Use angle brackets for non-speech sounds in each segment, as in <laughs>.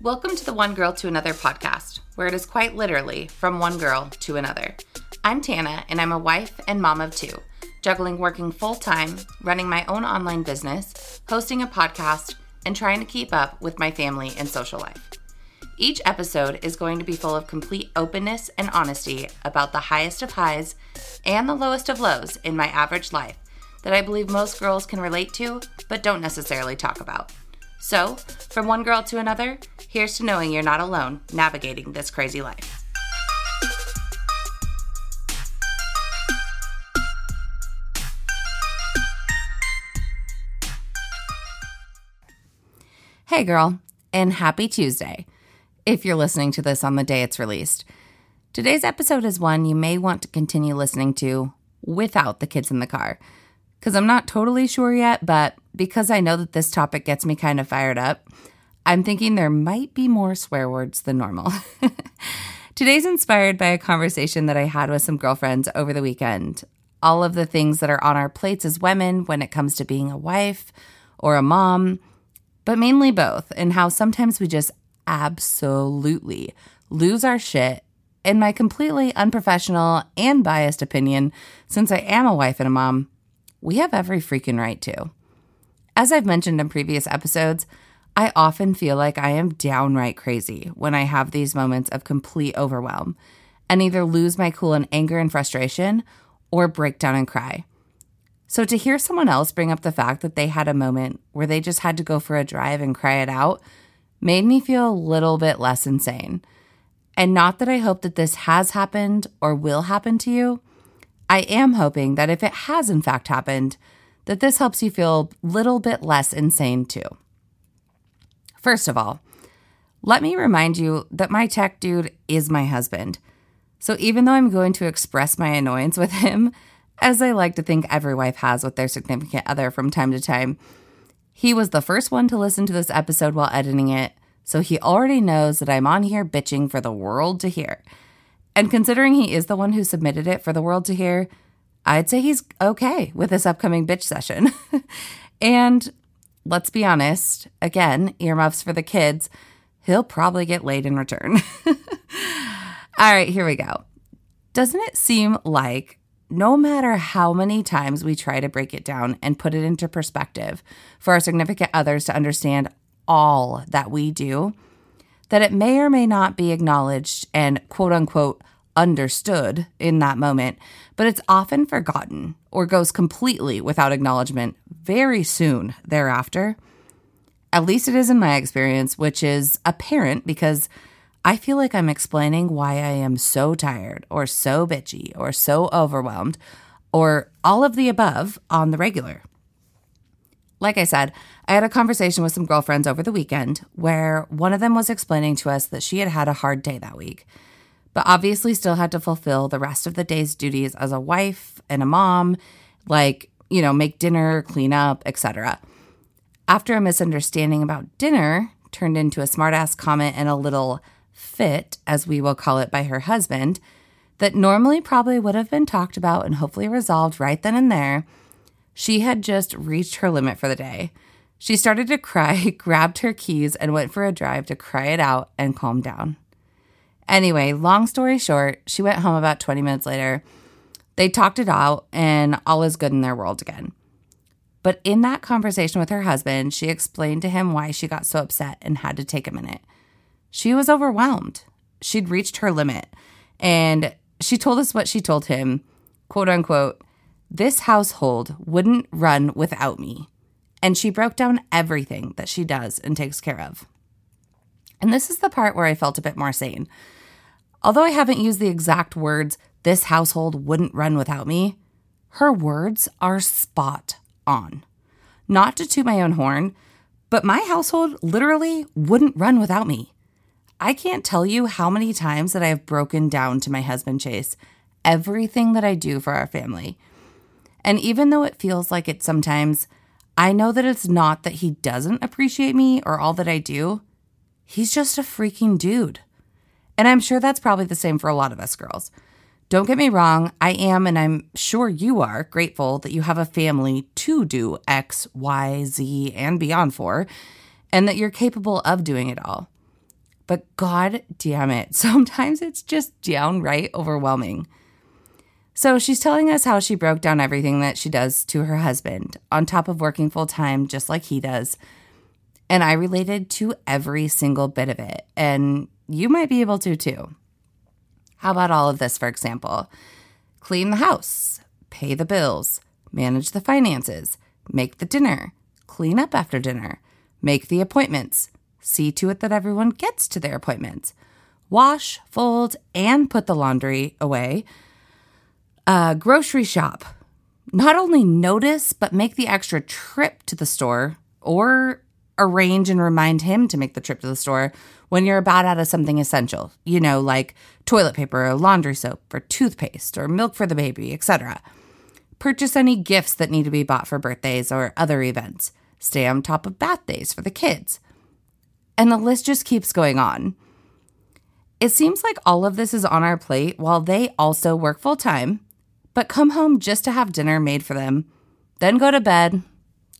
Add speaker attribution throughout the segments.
Speaker 1: Welcome to the One Girl to Another podcast, where it is quite literally from one girl to another. I'm Tana, and I'm a wife and mom of two, juggling working full time, running my own online business, hosting a podcast, and trying to keep up with my family and social life. Each episode is going to be full of complete openness and honesty about the highest of highs and the lowest of lows in my average life that I believe most girls can relate to, but don't necessarily talk about. So, from one girl to another, here's to knowing you're not alone navigating this crazy life. Hey, girl, and happy Tuesday if you're listening to this on the day it's released. Today's episode is one you may want to continue listening to without the kids in the car. Because I'm not totally sure yet, but because I know that this topic gets me kind of fired up, I'm thinking there might be more swear words than normal. <laughs> Today's inspired by a conversation that I had with some girlfriends over the weekend. All of the things that are on our plates as women when it comes to being a wife or a mom, but mainly both, and how sometimes we just absolutely lose our shit. In my completely unprofessional and biased opinion, since I am a wife and a mom, we have every freaking right to. As I've mentioned in previous episodes, I often feel like I am downright crazy when I have these moments of complete overwhelm and either lose my cool in anger and frustration or break down and cry. So to hear someone else bring up the fact that they had a moment where they just had to go for a drive and cry it out made me feel a little bit less insane. And not that I hope that this has happened or will happen to you. I am hoping that if it has in fact happened, that this helps you feel a little bit less insane too. First of all, let me remind you that my tech dude is my husband. So even though I'm going to express my annoyance with him, as I like to think every wife has with their significant other from time to time, he was the first one to listen to this episode while editing it, so he already knows that I'm on here bitching for the world to hear. And considering he is the one who submitted it for the world to hear, I'd say he's okay with this upcoming bitch session. <laughs> and let's be honest, again, earmuffs for the kids, he'll probably get laid in return. <laughs> All right, here we go. Doesn't it seem like no matter how many times we try to break it down and put it into perspective for our significant others to understand all that we do, that it may or may not be acknowledged and quote unquote understood in that moment, but it's often forgotten or goes completely without acknowledgement very soon thereafter. At least it is in my experience, which is apparent because I feel like I'm explaining why I am so tired or so bitchy or so overwhelmed or all of the above on the regular. Like I said, I had a conversation with some girlfriends over the weekend where one of them was explaining to us that she had had a hard day that week, but obviously still had to fulfill the rest of the day's duties as a wife and a mom, like, you know, make dinner, clean up, etc. After a misunderstanding about dinner turned into a smartass comment and a little fit, as we will call it by her husband, that normally probably would have been talked about and hopefully resolved right then and there, she had just reached her limit for the day. She started to cry, <laughs> grabbed her keys, and went for a drive to cry it out and calm down. Anyway, long story short, she went home about 20 minutes later. They talked it out, and all is good in their world again. But in that conversation with her husband, she explained to him why she got so upset and had to take a minute. She was overwhelmed. She'd reached her limit. And she told us what she told him quote unquote, this household wouldn't run without me. And she broke down everything that she does and takes care of. And this is the part where I felt a bit more sane. Although I haven't used the exact words, this household wouldn't run without me, her words are spot on. Not to toot my own horn, but my household literally wouldn't run without me. I can't tell you how many times that I have broken down to my husband Chase everything that I do for our family. And even though it feels like it sometimes, I know that it's not that he doesn't appreciate me or all that I do. He's just a freaking dude. And I'm sure that's probably the same for a lot of us girls. Don't get me wrong, I am, and I'm sure you are, grateful that you have a family to do X, Y, Z, and beyond for, and that you're capable of doing it all. but god damn it, <laughs> sometimes it's just downright overwhelming. So she's telling us how she broke down everything that she does to her husband, on top of working full time, just like he does. And I related to every single bit of it. And you might be able to too. How about all of this, for example? Clean the house, pay the bills, manage the finances, make the dinner, clean up after dinner, make the appointments, see to it that everyone gets to their appointments, wash, fold, and put the laundry away uh, grocery shop. Not only notice, but make the extra trip to the store or arrange and remind him to make the trip to the store when you're about out of something essential, you know, like toilet paper or laundry soap or toothpaste or milk for the baby, etc. Purchase any gifts that need to be bought for birthdays or other events. Stay on top of bath days for the kids. And the list just keeps going on. It seems like all of this is on our plate while they also work full time but come home just to have dinner made for them, then go to bed,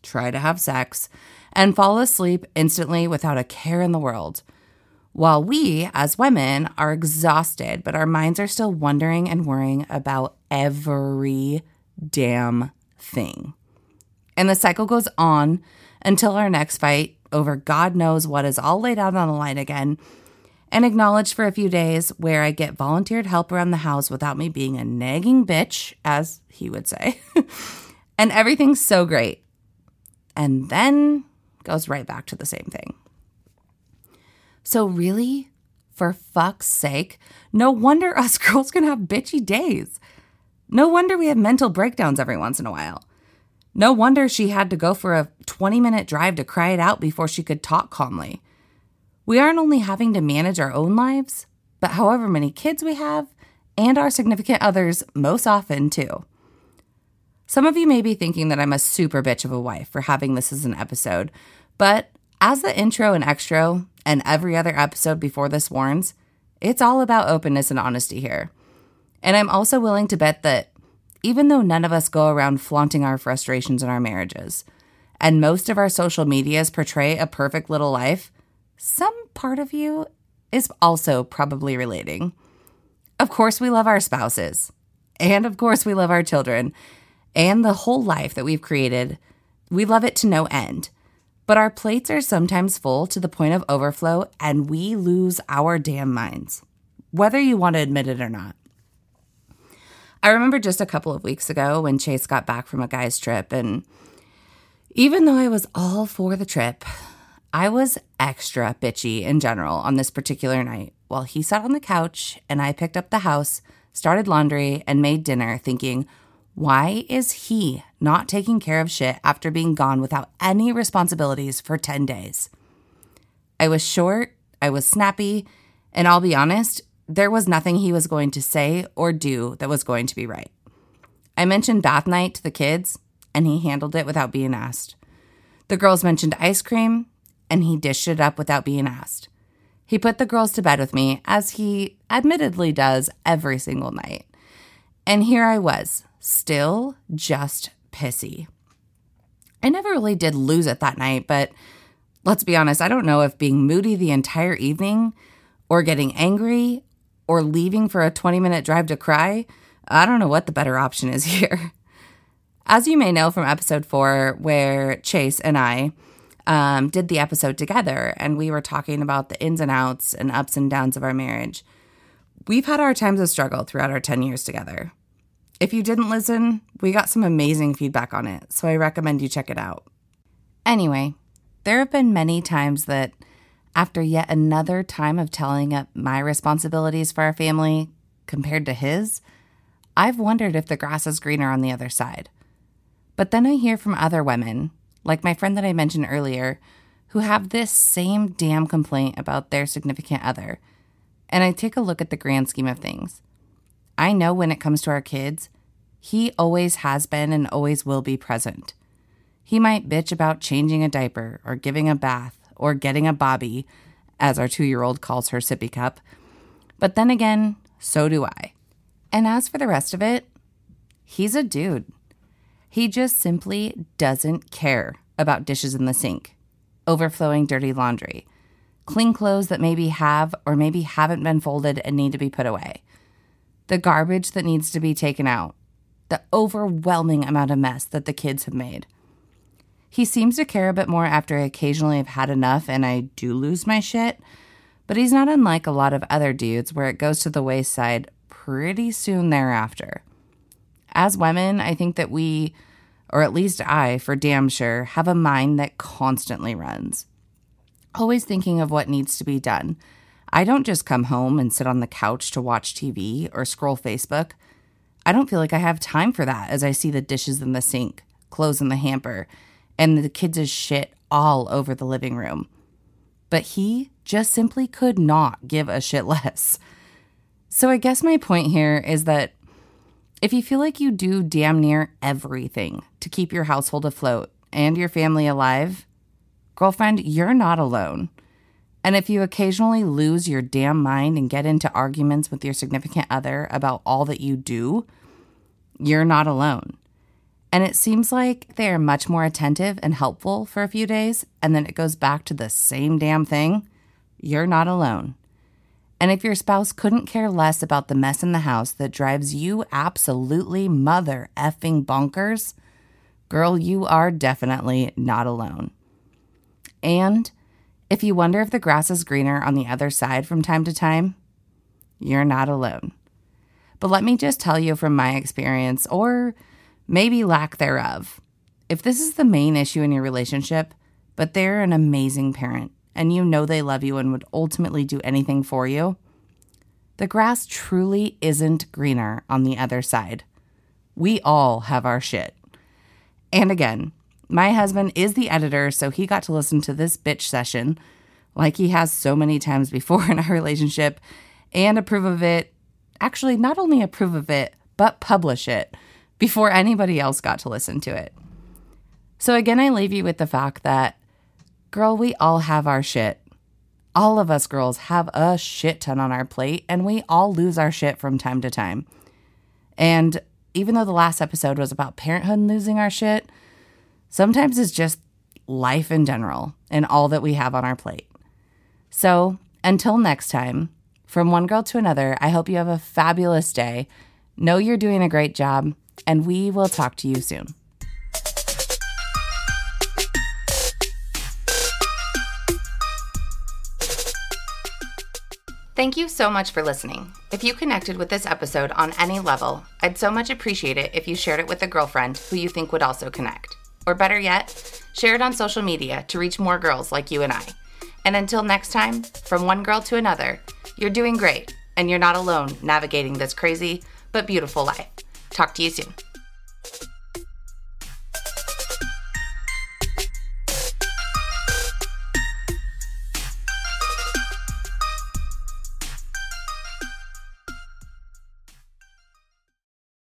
Speaker 1: try to have sex, and fall asleep instantly without a care in the world. While we, as women, are exhausted, but our minds are still wondering and worrying about every damn thing. And the cycle goes on until our next fight over God knows what is all laid out on the line again and acknowledged for a few days where I get volunteered help around the house without me being a nagging bitch, as he would say. <laughs> and everything's so great. And then goes right back to the same thing. So, really, for fuck's sake, no wonder us <laughs> girls can have bitchy days. No wonder we have mental breakdowns every once in a while. No wonder she had to go for a 20 minute drive to cry it out before she could talk calmly. We aren't only having to manage our own lives, but however many kids we have and our significant others most often too. Some of you may be thinking that I'm a super bitch of a wife for having this as an episode, but as the intro and extra and every other episode before this warns, it's all about openness and honesty here. And I'm also willing to bet that even though none of us go around flaunting our frustrations in our marriages, and most of our social medias portray a perfect little life, some part of you is also probably relating. Of course, we love our spouses. And of course, we love our children and the whole life that we've created. We love it to no end. But our plates are sometimes full to the point of overflow, and we lose our damn minds, whether you want to admit it or not. I remember just a couple of weeks ago when Chase got back from a guy's trip, and even though I was all for the trip, I was extra bitchy in general on this particular night while he sat on the couch and I picked up the house, started laundry, and made dinner, thinking, why is he not taking care of shit after being gone without any responsibilities for 10 days? I was short, I was snappy, and I'll be honest, there was nothing he was going to say or do that was going to be right. I mentioned bath night to the kids, and he handled it without being asked. The girls mentioned ice cream, and he dished it up without being asked. He put the girls to bed with me, as he admittedly does every single night. And here I was, still just pissy. I never really did lose it that night, but let's be honest, I don't know if being moody the entire evening, or getting angry, or leaving for a 20 minute drive to cry, I don't know what the better option is <laughs> here. As you may know from episode four, where Chase and I, um, did the episode together and we were talking about the ins and outs and ups and downs of our marriage. We've had our times of struggle throughout our 10 years together. If you didn't listen, we got some amazing feedback on it, so I recommend you check it out. Anyway, there have been many times that after yet another time of telling up my responsibilities for our family compared to his, I've wondered if the grass is greener on the other side. But then I hear from other women like my friend that I mentioned earlier, who have this same damn complaint about their significant other. And I take a look at the grand scheme of things. I know when it comes to our kids, he always has been and always will be present. He might bitch about changing a diaper or giving a bath or getting a bobby, as our two year old calls her sippy cup. But then again, so do I. And as for the rest of it, he's a dude. He just simply doesn't care about dishes in the sink, overflowing dirty laundry, clean clothes that maybe have or maybe haven't been folded and need to be put away, the garbage that needs to be taken out, the overwhelming amount of mess that the kids have made. He seems to care a bit more after I occasionally have had enough and I do lose my shit, but he's not unlike a lot of other dudes where it goes to the wayside pretty soon thereafter. As women, I think that we, or at least I, for damn sure, have a mind that constantly runs, always thinking of what needs to be done. I don't just come home and sit on the couch to watch TV or scroll Facebook. I don't feel like I have time for that as I see the dishes in the sink, clothes in the hamper, and the kids' shit all over the living room. But he just simply could not give a shit <laughs> less. So I guess my point here is that if you feel like you do damn near everything to keep your household afloat and your family alive, girlfriend, you're not alone. And if you occasionally lose your damn mind and get into arguments with your significant other about all that you do, you're not alone. And it seems like they are much more attentive and helpful for a few days, and then it goes back to the same damn thing. You're not alone. And if your spouse couldn't care less about the mess in the house that drives you absolutely mother effing bonkers, girl, you are definitely not alone. And if you wonder if the grass is greener on the other side from time to time, you're not alone. But let me just tell you from my experience, or maybe lack thereof. If this is the main issue in your relationship, but they're an amazing parent and you know they love you and would ultimately do anything for you, the grass truly isn't greener on the other side. We all have our shit. And again, my husband is the editor, so he got to listen to this bitch session like he has so many times before <laughs> in our relationship and approve of it. Actually, not only approve of it, but publish it before anybody else got to listen to it. So, again, I leave you with the fact that, girl, we all have our shit. All of us girls have a shit ton on our plate, and we all lose our shit from time to time. And even though the last episode was about parenthood and losing our shit, sometimes it's just life in general and all that we have on our plate. So, until next time, from one girl to another, I hope you have a fabulous day. Know you're doing a great job and we will talk to you soon. Thank you so much for listening. If you connected with this episode on any level, I'd so much appreciate it if you shared it with a girlfriend who you think would also connect. Or better yet, share it on social media to reach more girls like you and I. And until next time, from one girl to another, you're doing great and you're not alone navigating this crazy but beautiful life. Talk to you soon.